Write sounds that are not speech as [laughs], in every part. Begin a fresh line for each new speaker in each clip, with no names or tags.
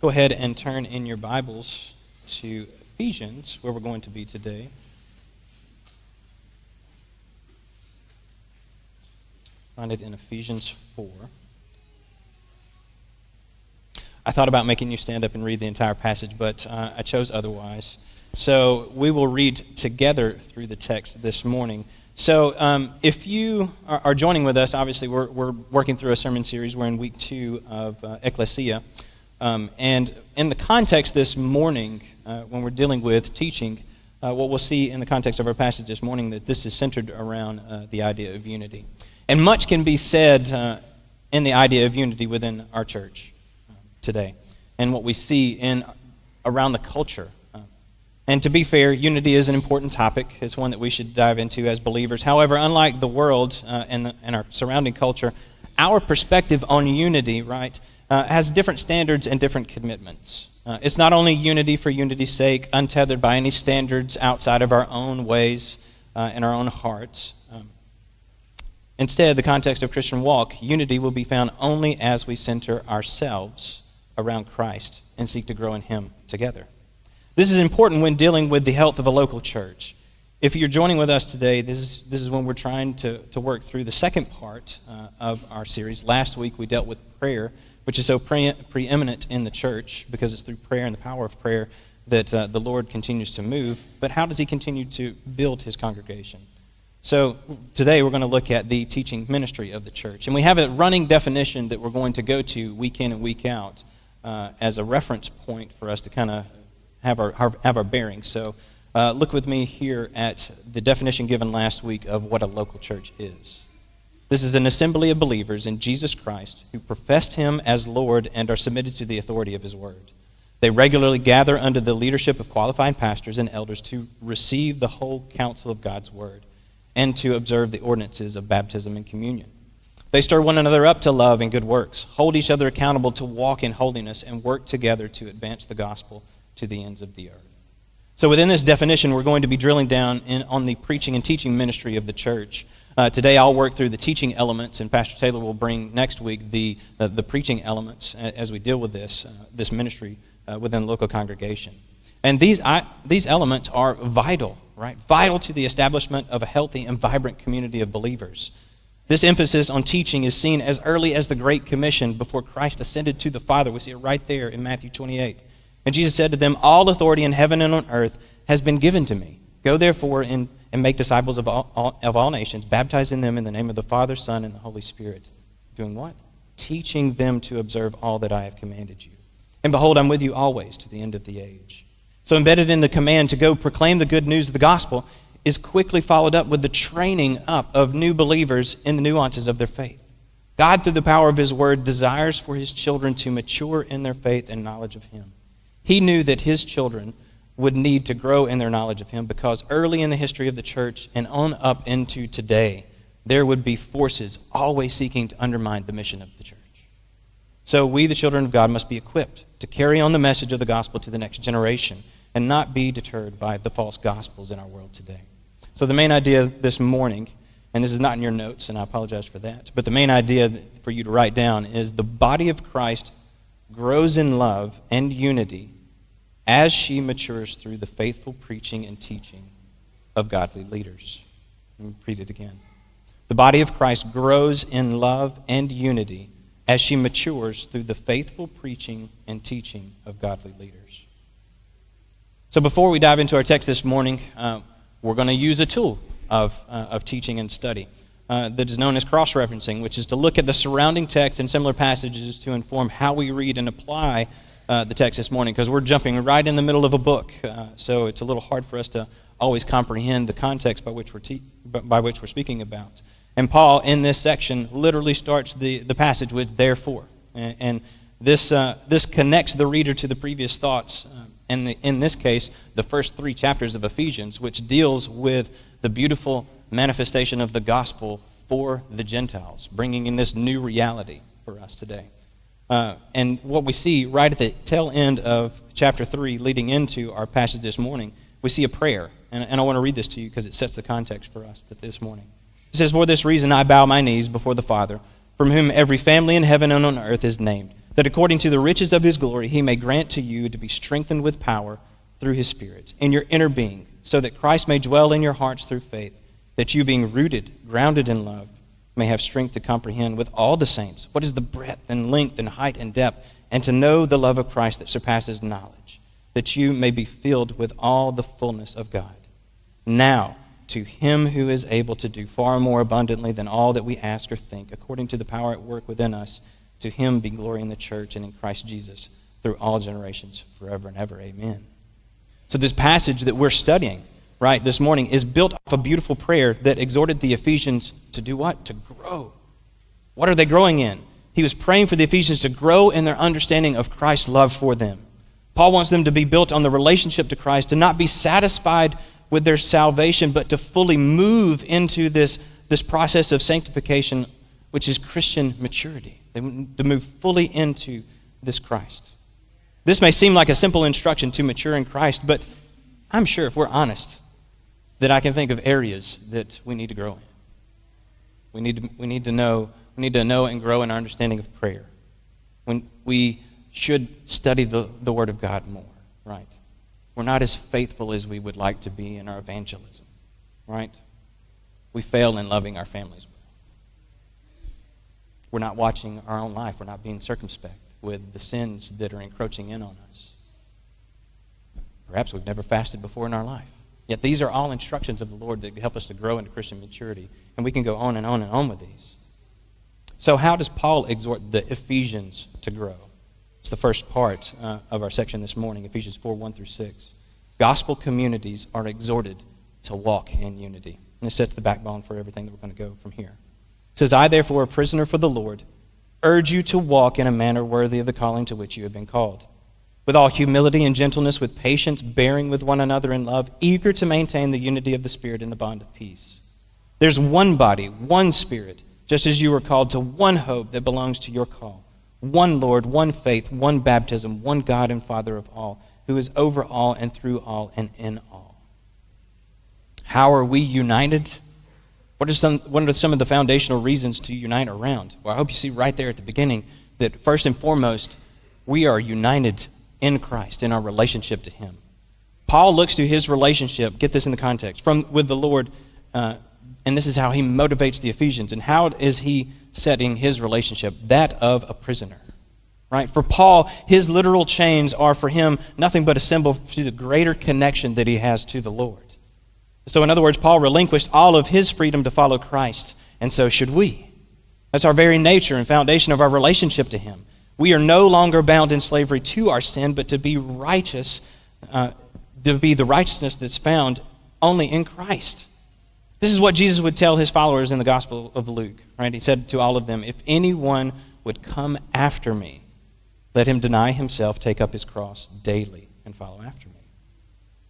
go ahead and turn in your Bibles to Ephesians, where we're going to be today. Find it in Ephesians 4. I thought about making you stand up and read the entire passage, but uh, I chose otherwise. So we will read together through the text this morning. So um, if you are, joining with us, obviously we're, we're, working through a sermon series. We're in week two of uh, Ekklesia. Um, and in the context this morning, uh, when we're dealing with teaching, uh, what we'll see in the context of our passage this morning, that this is centered around uh, the idea of unity. And much can be said uh, in the idea of unity within our church uh, today, and what we see in around the culture. Uh, and to be fair, unity is an important topic. It's one that we should dive into as believers. However, unlike the world and, the, and our surrounding culture, our perspective on unity, right, uh, has different standards and different commitments. Uh, it's not only unity for unity's sake, untethered by any standards outside of our own ways uh, and our own hearts. Um, instead, the context of Christian walk, unity will be found only as we center ourselves around Christ and seek to grow in Him together. This is important when dealing with the health of a local church. If you're joining with us today, this is, this is when we're trying to, to work through the second part uh, of our series. Last week we dealt with prayer which is so pre- preeminent in the church because it's through prayer and the power of prayer that uh, the Lord continues to move. But how does He continue to build His congregation? So today we're going to look at the teaching ministry of the church. And we have a running definition that we're going to go to week in and week out uh, as a reference point for us to kind of have our, have our bearings. So uh, look with me here at the definition given last week of what a local church is. This is an assembly of believers in Jesus Christ who profess him as Lord and are submitted to the authority of his word. They regularly gather under the leadership of qualified pastors and elders to receive the whole counsel of God's word and to observe the ordinances of baptism and communion. They stir one another up to love and good works, hold each other accountable to walk in holiness, and work together to advance the gospel to the ends of the earth. So, within this definition, we're going to be drilling down in, on the preaching and teaching ministry of the church. Uh, today I'll work through the teaching elements, and Pastor Taylor will bring next week the, uh, the preaching elements as we deal with this, uh, this ministry uh, within local congregation. And these, I, these elements are vital, right? Vital to the establishment of a healthy and vibrant community of believers. This emphasis on teaching is seen as early as the Great Commission before Christ ascended to the Father. We see it right there in Matthew 28. And Jesus said to them, All authority in heaven and on earth has been given to me. Go therefore and and make disciples of all, all, of all nations, baptizing them in the name of the Father, Son, and the Holy Spirit. Doing what? Teaching them to observe all that I have commanded you. And behold, I'm with you always to the end of the age. So, embedded in the command to go proclaim the good news of the gospel is quickly followed up with the training up of new believers in the nuances of their faith. God, through the power of His Word, desires for His children to mature in their faith and knowledge of Him. He knew that His children would need to grow in their knowledge of him because early in the history of the church and on up into today, there would be forces always seeking to undermine the mission of the church. So we, the children of God, must be equipped to carry on the message of the gospel to the next generation and not be deterred by the false gospels in our world today. So the main idea this morning, and this is not in your notes, and I apologize for that, but the main idea for you to write down is the body of Christ grows in love and unity as she matures through the faithful preaching and teaching of godly leaders. Let me read it again. The body of Christ grows in love and unity as she matures through the faithful preaching and teaching of godly leaders. So, before we dive into our text this morning, uh, we're going to use a tool of, uh, of teaching and study uh, that is known as cross referencing, which is to look at the surrounding text and similar passages to inform how we read and apply uh, the text this morning because we're jumping right in the middle of a book. Uh, so it's a little hard for us to always comprehend the context by which we're, te- by which we're speaking about. And Paul, in this section, literally starts the, the passage with therefore. And, and this, uh, this connects the reader to the previous thoughts. In, the, in this case, the first three chapters of Ephesians, which deals with the beautiful manifestation of the gospel for the Gentiles, bringing in this new reality for us today. Uh, and what we see right at the tail end of chapter 3, leading into our passage this morning, we see a prayer. And, and I want to read this to you because it sets the context for us this morning. It says, For this reason I bow my knees before the Father, from whom every family in heaven and on earth is named that according to the riches of his glory he may grant to you to be strengthened with power through his Spirit in your inner being, so that Christ may dwell in your hearts through faith, that you, being rooted, grounded in love, may have strength to comprehend with all the saints what is the breadth and length and height and depth, and to know the love of Christ that surpasses knowledge, that you may be filled with all the fullness of God. Now, to him who is able to do far more abundantly than all that we ask or think, according to the power at work within us, to him be glory in the church and in Christ Jesus through all generations, forever and ever. Amen. So, this passage that we're studying, right, this morning is built off a beautiful prayer that exhorted the Ephesians to do what? To grow. What are they growing in? He was praying for the Ephesians to grow in their understanding of Christ's love for them. Paul wants them to be built on the relationship to Christ, to not be satisfied with their salvation, but to fully move into this, this process of sanctification, which is Christian maturity. They to move fully into this Christ. This may seem like a simple instruction to mature in Christ, but I'm sure if we're honest, that I can think of areas that we need to grow in. We need to, we need to know we need to know and grow in our understanding of prayer. When we should study the, the Word of God more, right? We're not as faithful as we would like to be in our evangelism, right? We fail in loving our families we're not watching our own life. We're not being circumspect with the sins that are encroaching in on us. Perhaps we've never fasted before in our life. Yet these are all instructions of the Lord that help us to grow into Christian maturity. And we can go on and on and on with these. So, how does Paul exhort the Ephesians to grow? It's the first part uh, of our section this morning, Ephesians 4 1 through 6. Gospel communities are exhorted to walk in unity. And this sets the backbone for everything that we're going to go from here says, I, therefore, a prisoner for the Lord, urge you to walk in a manner worthy of the calling to which you have been called, with all humility and gentleness, with patience, bearing with one another in love, eager to maintain the unity of the Spirit in the bond of peace. There's one body, one Spirit, just as you were called to one hope that belongs to your call. One Lord, one faith, one baptism, one God and Father of all, who is over all and through all and in all. How are we united? What are, some, what are some of the foundational reasons to unite around? Well, I hope you see right there at the beginning that first and foremost, we are united in Christ, in our relationship to Him. Paul looks to his relationship, get this in the context, from with the Lord, uh, and this is how he motivates the Ephesians. And how is he setting his relationship? That of a prisoner. Right? For Paul, his literal chains are for him nothing but a symbol to the greater connection that he has to the Lord. So, in other words, Paul relinquished all of his freedom to follow Christ, and so should we. That's our very nature and foundation of our relationship to Him. We are no longer bound in slavery to our sin, but to be righteous, uh, to be the righteousness that's found only in Christ. This is what Jesus would tell his followers in the Gospel of Luke, right? He said to all of them, If anyone would come after me, let him deny himself, take up his cross daily, and follow after me.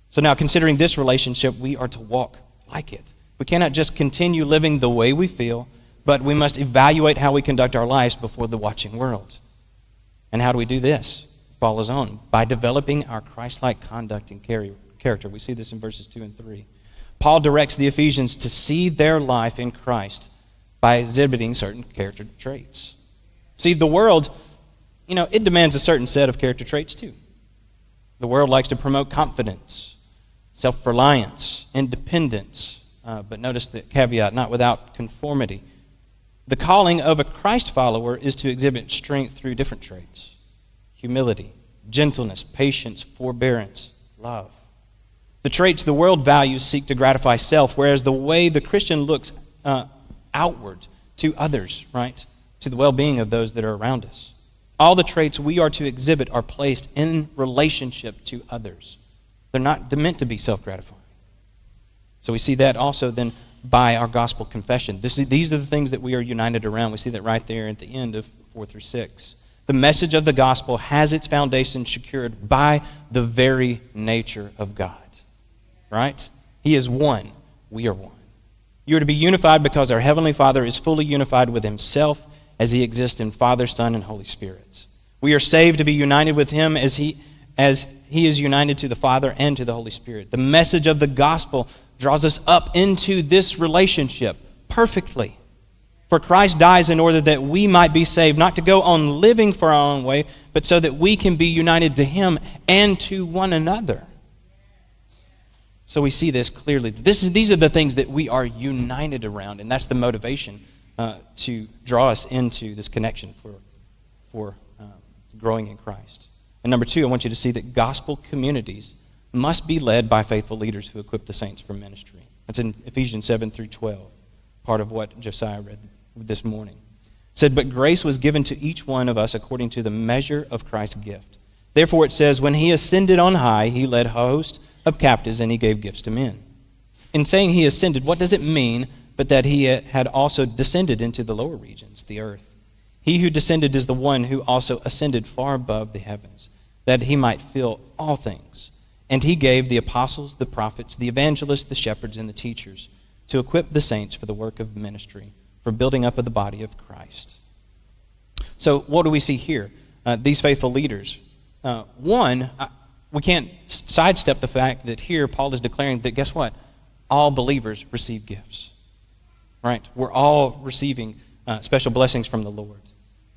So now, considering this relationship, we are to walk like it. We cannot just continue living the way we feel, but we must evaluate how we conduct our lives before the watching world. And how do we do this? Follows on by developing our Christ like conduct and character. We see this in verses 2 and 3. Paul directs the Ephesians to see their life in Christ by exhibiting certain character traits. See, the world, you know, it demands a certain set of character traits too. The world likes to promote confidence, self reliance, independence. Uh, but notice the caveat not without conformity. The calling of a Christ follower is to exhibit strength through different traits humility, gentleness, patience, forbearance, love. The traits the world values seek to gratify self, whereas the way the Christian looks uh, outward to others, right, to the well being of those that are around us. All the traits we are to exhibit are placed in relationship to others. They're not meant to be self gratifying. So we see that also then by our gospel confession. This is, these are the things that we are united around. We see that right there at the end of 4 through 6. The message of the gospel has its foundation secured by the very nature of God. Right? He is one. We are one. You are to be unified because our Heavenly Father is fully unified with Himself as He exists in Father, Son, and Holy Spirit. We are saved to be united with Him as He as he is united to the Father and to the Holy Spirit. The message of the gospel draws us up into this relationship perfectly. For Christ dies in order that we might be saved, not to go on living for our own way, but so that we can be united to Him and to one another. So we see this clearly. This is, these are the things that we are united around, and that's the motivation uh, to draw us into this connection for, for uh, growing in Christ. And number two, I want you to see that gospel communities must be led by faithful leaders who equip the saints for ministry. That's in Ephesians 7 through 12, part of what Josiah read this morning. It said, But grace was given to each one of us according to the measure of Christ's gift. Therefore it says, When he ascended on high, he led a host of captives and he gave gifts to men. In saying he ascended, what does it mean but that he had also descended into the lower regions, the earth? He who descended is the one who also ascended far above the heavens, that he might fill all things. And he gave the apostles, the prophets, the evangelists, the shepherds, and the teachers to equip the saints for the work of ministry for building up of the body of Christ. So, what do we see here? Uh, these faithful leaders. Uh, one, I, we can't sidestep the fact that here Paul is declaring that guess what? All believers receive gifts. Right? We're all receiving uh, special blessings from the Lord.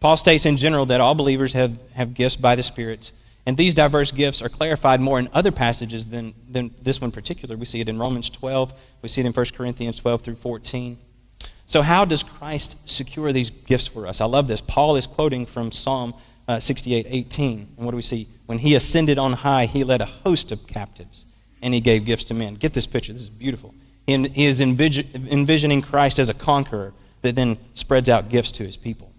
Paul states in general that all believers have, have gifts by the Spirit, and these diverse gifts are clarified more in other passages than, than this one particular. We see it in Romans 12, we see it in 1 Corinthians 12 through 14. So, how does Christ secure these gifts for us? I love this. Paul is quoting from Psalm uh, 68 18. And what do we see? When he ascended on high, he led a host of captives and he gave gifts to men. Get this picture. This is beautiful. He is envisioning Christ as a conqueror that then spreads out gifts to his people.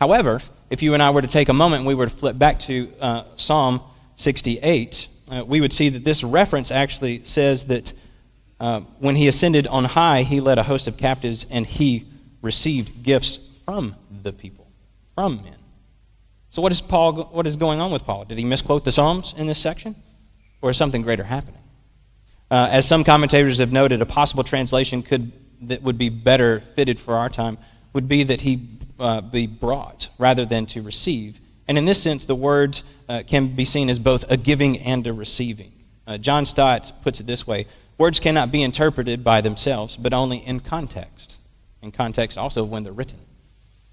However, if you and I were to take a moment and we were to flip back to uh, Psalm 68, uh, we would see that this reference actually says that uh, when he ascended on high, he led a host of captives and he received gifts from the people, from men. So, what is, Paul, what is going on with Paul? Did he misquote the Psalms in this section? Or is something greater happening? Uh, as some commentators have noted, a possible translation could, that would be better fitted for our time would be that he uh, be brought rather than to receive. And in this sense, the word uh, can be seen as both a giving and a receiving. Uh, John Stott puts it this way Words cannot be interpreted by themselves, but only in context. In context also when they're written.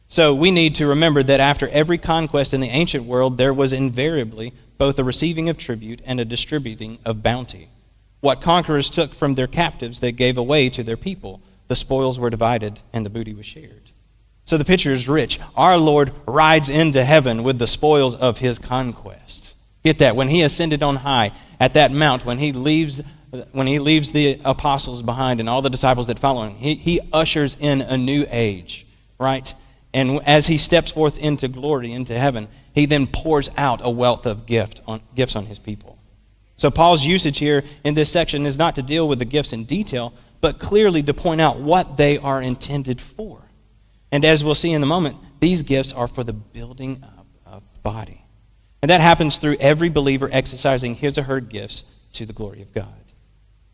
So we need to remember that after every conquest in the ancient world, there was invariably both a receiving of tribute and a distributing of bounty. What conquerors took from their captives, they gave away to their people. The spoils were divided, and the booty was shared. So the picture is rich. Our Lord rides into heaven with the spoils of his conquest. Get that. When he ascended on high at that mount, when he leaves when he leaves the apostles behind and all the disciples that follow him, he, he ushers in a new age, right? And as he steps forth into glory, into heaven, he then pours out a wealth of gift on, gifts on his people. So Paul's usage here in this section is not to deal with the gifts in detail, but clearly to point out what they are intended for. And as we'll see in a moment, these gifts are for the building up of the body. And that happens through every believer exercising his or her gifts to the glory of God.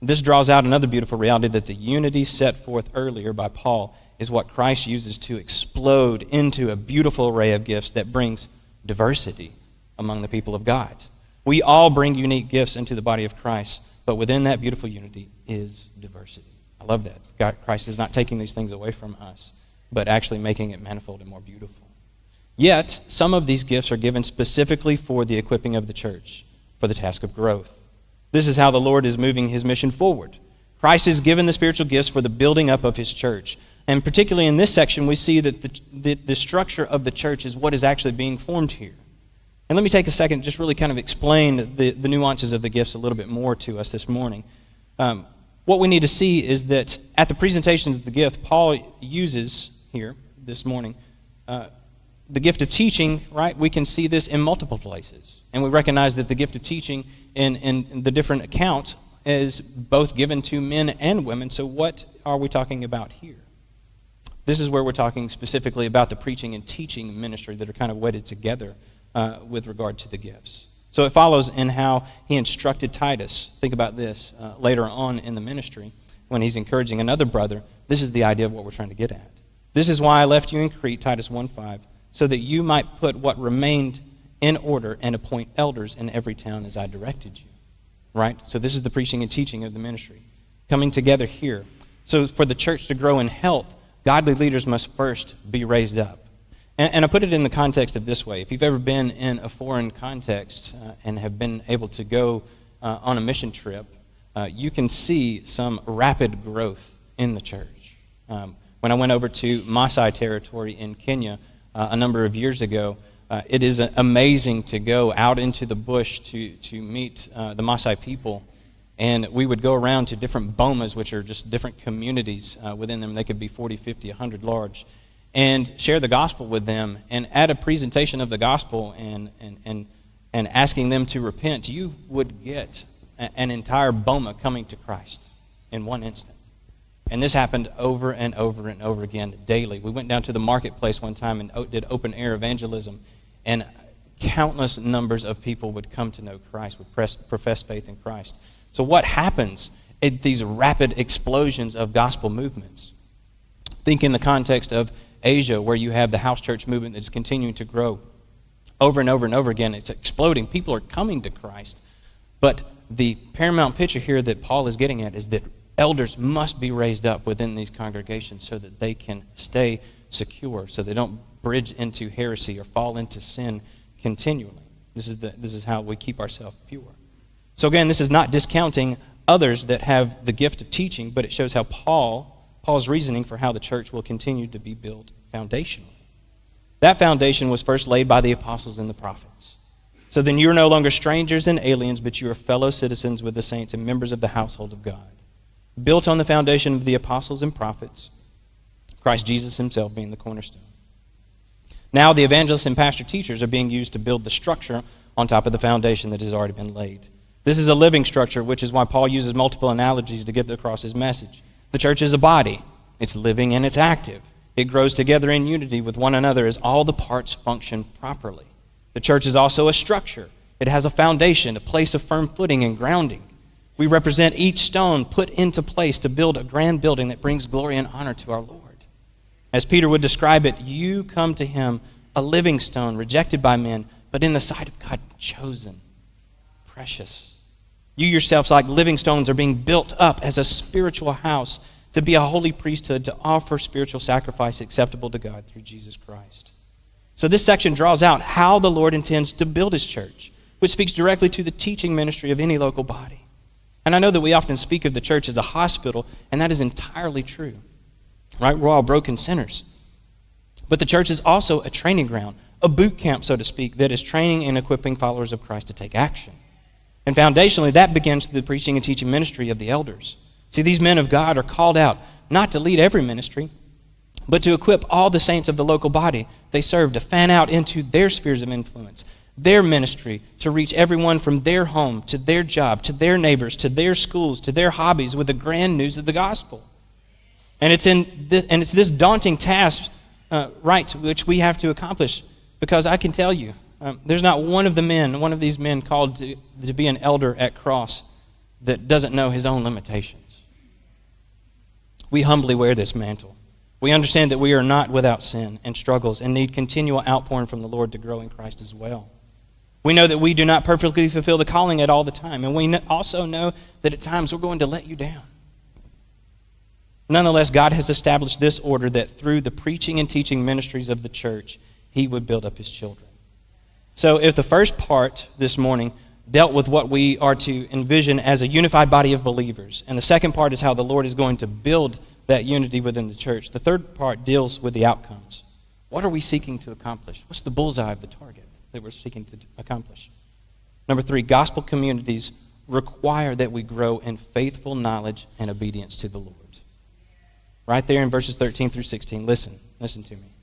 This draws out another beautiful reality that the unity set forth earlier by Paul is what Christ uses to explode into a beautiful array of gifts that brings diversity among the people of God. We all bring unique gifts into the body of Christ, but within that beautiful unity is diversity. I love that. God, Christ is not taking these things away from us, but actually making it manifold and more beautiful. Yet, some of these gifts are given specifically for the equipping of the church, for the task of growth. This is how the Lord is moving his mission forward. Christ has given the spiritual gifts for the building up of his church. And particularly in this section, we see that the, the, the, structure of the church is what is actually being formed here. And let me take a second just really kind of explain the, the nuances of the gifts a little bit more to us this morning. Um, what we need to see is that at the presentations of the gift, Paul uses here this morning uh, the gift of teaching, right? We can see this in multiple places. And we recognize that the gift of teaching in, in the different accounts is both given to men and women. So, what are we talking about here? This is where we're talking specifically about the preaching and teaching ministry that are kind of wedded together uh, with regard to the gifts. So, it follows in how he instructed Titus. Think about this uh, later on in the ministry when he's encouraging another brother. This is the idea of what we're trying to get at. This is why I left you in Crete, Titus 1 5, so that you might put what remained in order and appoint elders in every town as I directed you. Right? So, this is the preaching and teaching of the ministry coming together here. So, for the church to grow in health, godly leaders must first be raised up. And, and, I put it in the context of this way. If you've ever been in a foreign context uh, and have been able to go uh, on a mission trip, uh, you can see some rapid growth in the church. Um, when I went over to Maasai territory in Kenya uh, a number of years ago, uh, it is amazing to go out into the bush to, to meet uh, the Maasai people. And we would go around to different bomas, which are just different communities within them. They could be 40, 50, 100 large and share the gospel with them. And at a presentation of the gospel and, and, and, and asking them to repent, you would get an entire Boma coming to Christ in one instant. And this happened over and over and over again daily. We went down to the marketplace one time and did open air evangelism, and countless numbers of people would come to know Christ, would profess faith in Christ. So, what happens at these rapid explosions of gospel movements? Think in the context of Asia, where you have the house church movement that's continuing to grow over and over and over again. It's exploding. People are coming to Christ. But the paramount picture here that Paul is getting at is that elders must be raised up within these congregations so that they can stay secure, so they don't bridge into heresy or fall into sin continually. This is, the, this is how we keep ourselves pure. So, again, this is not discounting others that have the gift of teaching, but it shows how Paul Paul's reasoning for how the church will continue to be built foundationally. That foundation was first laid by the apostles and the prophets. So then you are no longer strangers and aliens, but you are fellow citizens with the saints and members of the household of God, built on the foundation of the apostles and prophets, Christ Jesus himself being the cornerstone. Now the evangelists and pastor teachers are being used to build the structure on top of the foundation that has already been laid. This is a living structure, which is why Paul uses multiple analogies to get across his message. The church is a body, it's living and it's active. It grows together in unity with one another as all the parts function properly. The church is also a structure, it has a foundation, a place of firm footing and grounding. We represent each stone put into place to build a grand building that brings glory and honor to our Lord. As Peter would describe it, you come to him a living stone, rejected by men, but in the sight of God, chosen, precious. You yourselves, like living stones, are being built up as a spiritual house to be a holy priesthood to offer spiritual sacrifice acceptable to God through Jesus Christ. So, this section draws out how the Lord intends to build his church, which speaks directly to the teaching ministry of any local body. And I know that we often speak of the church as a hospital, and that is entirely true. Right? We're all broken sinners. But the church is also a training ground, a boot camp, so to speak, that is training and equipping followers of Christ to take action. And foundationally, that begins through the preaching and teaching ministry of the elders. See, these men of God are called out not to lead every ministry, but to equip all the saints of the local body they serve to fan out into their spheres of influence, their ministry, to reach everyone from their home to their job, to their neighbors, to their schools, to their hobbies with the grand news of the gospel. And it's, in this, and it's this daunting task, uh, right, which we have to accomplish because I can tell you, um, there's not one of the men, one of these men called to, to be an elder at Cross, that doesn't know his own limitations. We humbly wear this mantle. We understand that we are not without sin and struggles and need continual outpouring from the Lord to grow in Christ as well. We know that we do not perfectly fulfill the calling at all the time, and we also know that at times we're going to let you down. Nonetheless, God has established this order that through the preaching and teaching ministries of the church, He would build up His children. So, if the first part this morning dealt with what we are to envision as a unified body of believers, and the second part is how the Lord is going to build that unity within the church, the third part deals with the outcomes. What are we seeking to accomplish? What's the bullseye of the target that we're seeking to accomplish? Number three, gospel communities require that we grow in faithful knowledge and obedience to the Lord. Right there in verses 13 through 16. Listen, listen to me.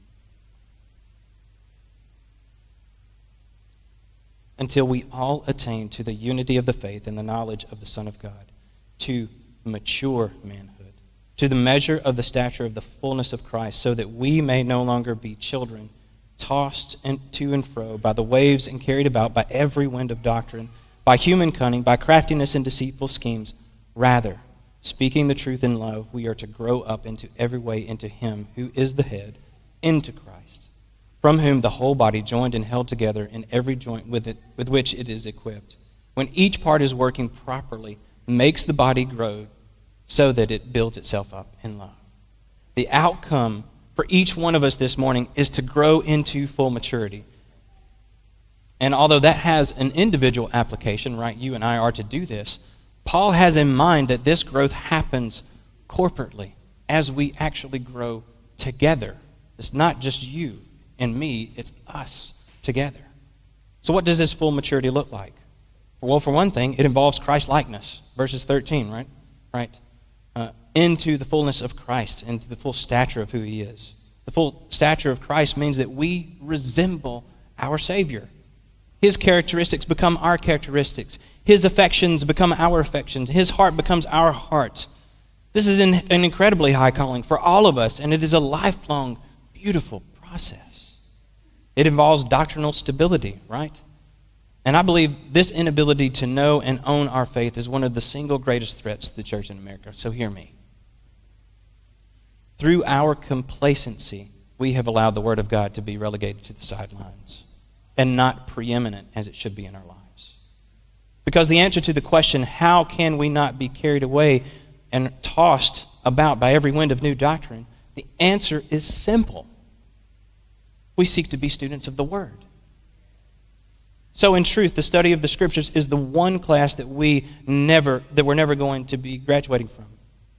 until we all attain to the unity of the faith and the knowledge of the Son of God, to mature manhood, to the measure of the stature of the fullness of Christ, so that we may no longer be children, tossed to and fro by the waves and carried about by every wind of doctrine, by human cunning, by craftiness and deceitful schemes. Rather, speaking the truth in love, we are to grow up into every way into Him who is the head, into Christ from whom the whole body, joined and held together in every joint with, it, with which it is equipped, when each part is working properly, makes the body grow so that it builds itself up in love. The outcome for each one of us this morning is to grow into full maturity. And although that has an individual application, right, you and I are to do this, Paul has in mind that this growth happens corporately as we actually grow together. It's not just you and me, it's us together. So, what does this full maturity look like? Well, for one thing, it involves Christ likeness. Verses 13, right? Right. Uh, into the fullness of Christ, into the full stature of who he is. The full stature of Christ means that we resemble our Savior. His characteristics become our characteristics. His affections become our affections. His heart becomes our heart. This is an, an incredibly high calling for all of us, and it is a lifelong, beautiful process. It involves doctrinal stability, right? And I believe this inability to know and own our faith is one of the single greatest threats to the church in America. So hear me. Through our complacency, we have allowed the Word of God to be relegated to the sidelines and not preeminent as it should be in our lives. Because the answer to the question, how can we not be carried away and tossed about by every wind of new doctrine, the answer is simple. We seek to be students of the Word. So, in truth, the study of the Scriptures is the one class that we never, that we're never going to be graduating from.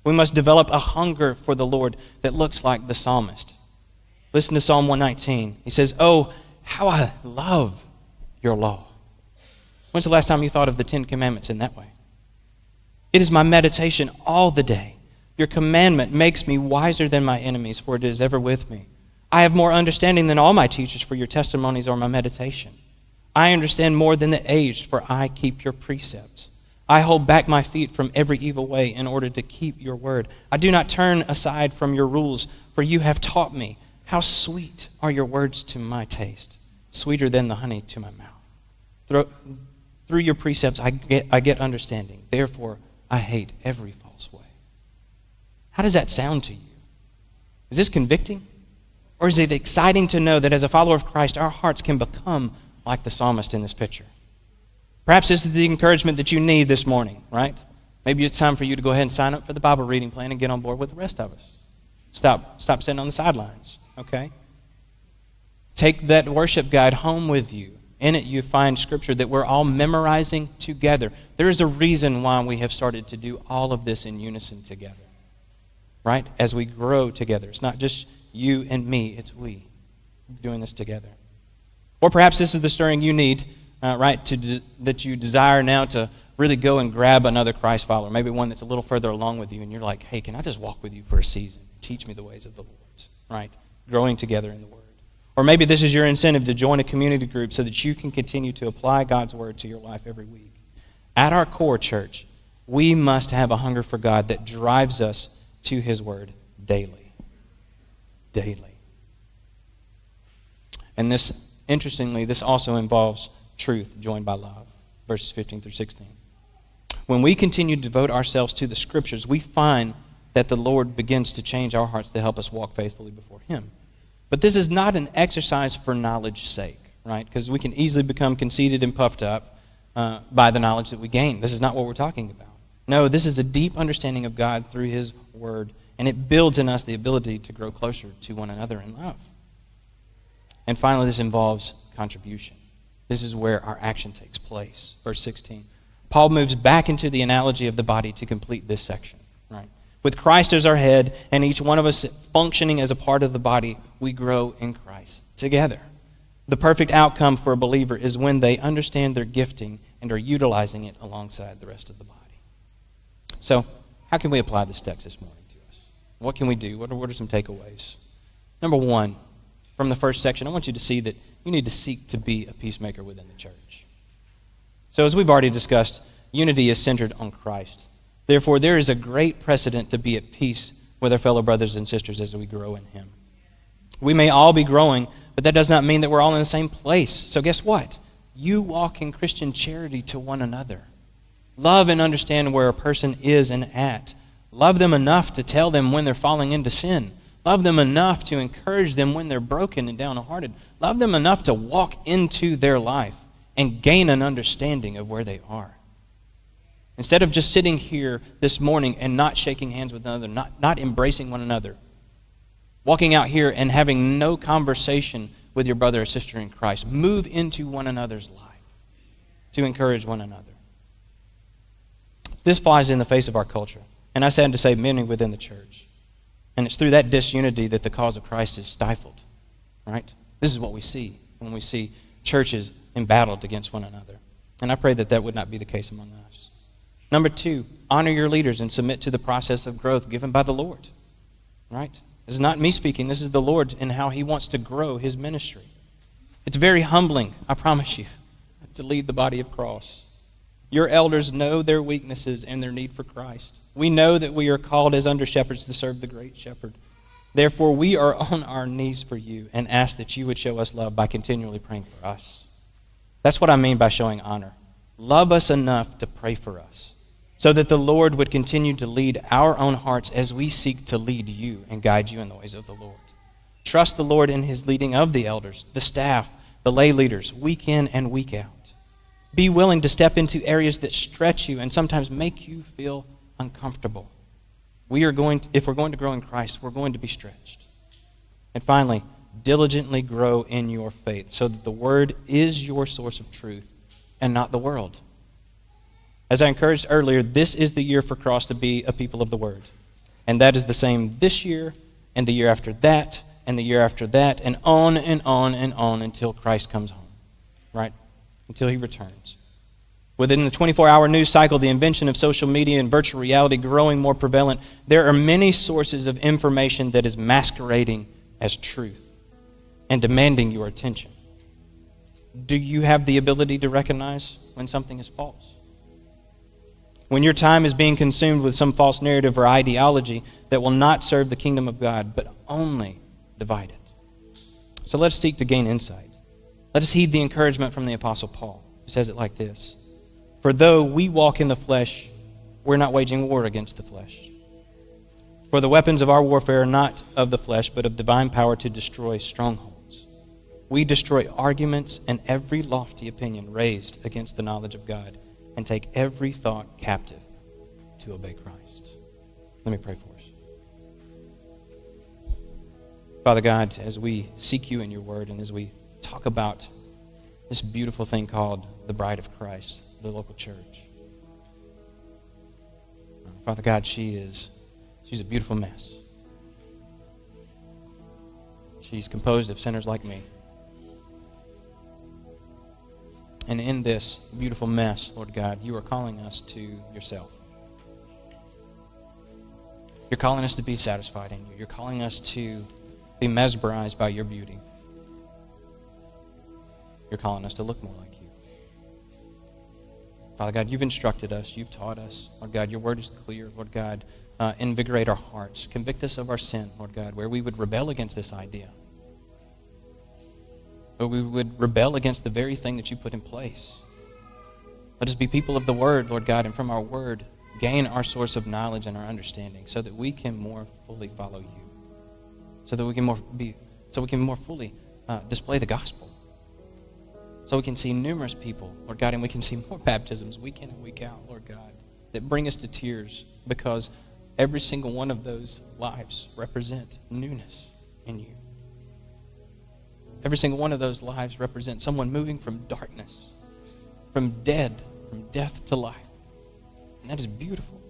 We must develop a hunger for the Lord that looks like the psalmist. Listen to Psalm 119. He says, Oh, how I love your law. When's the last time you thought of the Ten Commandments in that way? It is my meditation all the day. Your commandment makes me wiser than my enemies, for it is ever with me. I have more understanding than all my teachers, for your testimonies are my meditation. I understand more than the aged, for I keep your precepts. I hold back my feet from every evil way in order to keep your word. I do not turn aside from your rules, for you have taught me. How sweet are your words to my taste, sweeter than the honey to my mouth. Through, through your precepts, I get, I get understanding. Therefore, I hate every false way. How does that sound to you? Is this convicting? Or is it exciting to know that as a follower of Christ, our hearts can become like the psalmist in this picture? Perhaps this is the encouragement that you need this morning, right? Maybe it's time for you to go ahead and sign up for the Bible reading plan and get on board with the rest of us. Stop, stop sitting on the sidelines, okay? Take that worship guide home with you. In it, you find scripture that we're all memorizing together. There is a reason why we have started to do all of this in unison together, right? As we grow together. It's not just you and me, it's we doing this together. Or perhaps this is the stirring you need uh, right, to de- that you desire now to really go and grab another Christ follower, maybe one that's a little further along with you, and you're like, hey, can I just walk with you for a season? Teach me the ways of the Lord, right? Growing together in the Word. Or maybe this is your incentive to join a community group so that you can continue to apply God's Word to your life every week. At our core, church, we must have a hunger for God that drives us to His Word daily. Daily. And this, interestingly, this also involves truth joined by love. Verses 15 through 16. When we continue to devote ourselves to the scriptures, we find that the Lord begins to change our hearts to help us walk faithfully before Him. But this is not an exercise for knowledge's sake, right? Because we can easily become conceited and puffed up uh, by the knowledge that we gain. This is not what we're talking about. No, this is a deep understanding of God through His Word, and it builds in us the ability to grow closer to one another in love. And finally, this involves contribution. This is where our action takes place. Verse 16. Paul moves back into the analogy of the body to complete this section, right? With Christ as our head and each one of us functioning as a part of the body, we grow in Christ together. The perfect outcome for a believer is when they understand their gifting and are utilizing it alongside the rest of the body. So, how can we apply this text this morning to us? What can we do? What are, what are some takeaways? Number one, from the first section, I want you to see that you need to seek to be a peacemaker within the church. So, as we've already discussed, unity is centered on Christ. Therefore, there is a great precedent to be at peace with our fellow brothers and sisters as we grow in Him. We may all be growing, but that does not mean that we're all in the same place. So, guess what? You walk in Christian charity to one another. Love and understand where a person is and at. Love them enough to tell them when they're falling into sin. Love them enough to encourage them when they're broken and downhearted. Love them enough to walk into their life and gain an understanding of where they are. Instead of just sitting here this morning and not shaking hands with another, not, not embracing one another, walking out here and having no conversation with your brother or sister in Christ. Move into one another's life to encourage one another. This flies in the face of our culture. And I said to say many within the church. And it's through that disunity that the cause of Christ is stifled. Right? This is what we see when we see churches embattled against one another. And I pray that that would not be the case among us. Number two, honor your leaders and submit to the process of growth given by the Lord. Right? This is not me speaking. This is the Lord and how He wants to grow His ministry. It's very humbling, I promise you, [laughs] to lead the body of cross. Your elders know their weaknesses and their need for Christ. We know that we are called as under shepherds to serve the great shepherd. Therefore, we are on our knees for you and ask that you would show us love by continually praying for us. That's what I mean by showing honor. Love us enough to pray for us so that the Lord would continue to lead our own hearts as we seek to lead you and guide you in the ways of the Lord. Trust the Lord in his leading of the elders, the staff, the lay leaders, week in and week out. Be willing to step into areas that stretch you and sometimes make you feel uncomfortable. We are going to, if we're going to grow in Christ, we're going to be stretched. And finally, diligently grow in your faith so that the Word is your source of truth and not the world. As I encouraged earlier, this is the year for Cross to be a people of the Word. And that is the same this year and the year after that and the year after that and on and on and on until Christ comes home. Right? Until he returns. Within the 24 hour news cycle, the invention of social media and virtual reality growing more prevalent, there are many sources of information that is masquerading as truth and demanding your attention. Do you have the ability to recognize when something is false? When your time is being consumed with some false narrative or ideology that will not serve the kingdom of God, but only divide it. So let's seek to gain insight. Let us heed the encouragement from the Apostle Paul, who says it like this for though we walk in the flesh, we're not waging war against the flesh. For the weapons of our warfare are not of the flesh, but of divine power to destroy strongholds. We destroy arguments and every lofty opinion raised against the knowledge of God, and take every thought captive to obey Christ. Let me pray for us. Father God, as we seek you in your word and as we talk about this beautiful thing called the bride of Christ, the local church. Father God, she is she's a beautiful mess. She's composed of sinners like me. And in this beautiful mess, Lord God, you are calling us to yourself. You're calling us to be satisfied in you. You're calling us to be mesmerized by your beauty. You're calling us to look more like you. Father God, you've instructed us, you've taught us. Lord God, your word is clear. Lord God, uh, invigorate our hearts. Convict us of our sin, Lord God, where we would rebel against this idea. Where we would rebel against the very thing that you put in place. Let us be people of the word, Lord God, and from our word, gain our source of knowledge and our understanding so that we can more fully follow you. So that we can more be so we can more fully uh, display the gospel so we can see numerous people, Lord God, and we can see more [laughs] baptisms week in and week out, Lord God, that bring us to tears because every single one of those lives represent newness in you. Every single one of those lives represents someone moving from darkness, from dead, from death to life. And that is beautiful.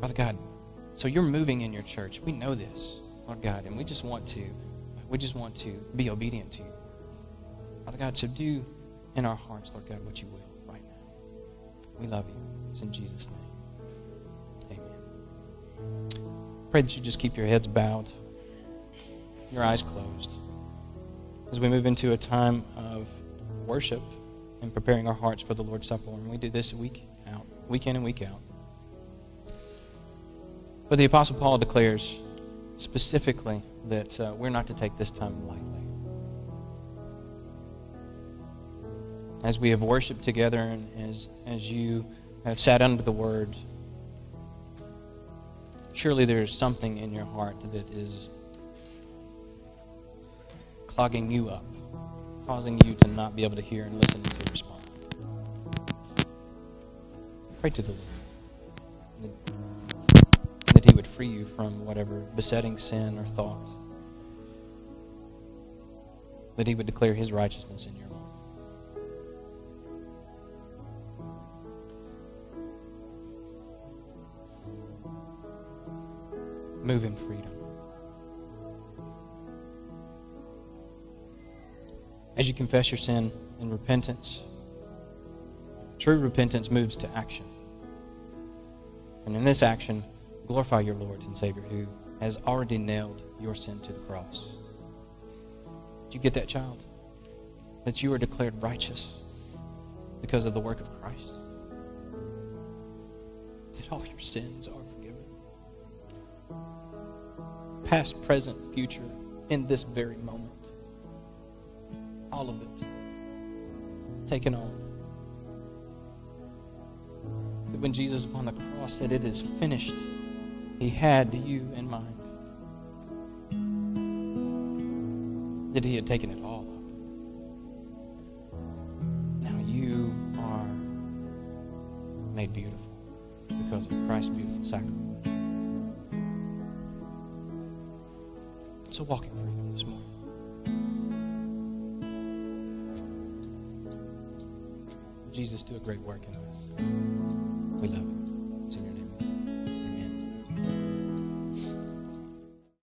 Father God, so you're moving in your church. We know this, Lord God, and we just want to we just want to be obedient to you. Father God, do in our hearts, Lord God, what you will right now. We love you. It's in Jesus' name. Amen. Pray that you just keep your heads bowed, your eyes closed, as we move into a time of worship and preparing our hearts for the Lord's Supper. And we do this week out, week in and week out. But the Apostle Paul declares specifically that uh, we're not to take this time lightly. As we have worshiped together and as, as you have sat under the word, surely there is something in your heart that is clogging you up, causing you to not be able to hear and listen to respond. Pray to the Lord. that He would free you from whatever besetting sin or thought, that He would declare His righteousness in your life. Move in freedom. As you confess your sin in repentance, true repentance moves to action. And in this action, glorify your Lord and Savior who has already nailed your sin to the cross. Did you get that, child? That you are declared righteous because of the work of Christ. That all your sins are forgiven. Past, present, future, in this very moment all of it taken on. That when Jesus upon the cross said, It is finished, he had you in mind. That he had taken it all up. Now you are made beautiful because of Christ's beautiful sacrifice. So walk in freedom this morning. Jesus, do a great work in us. We love you.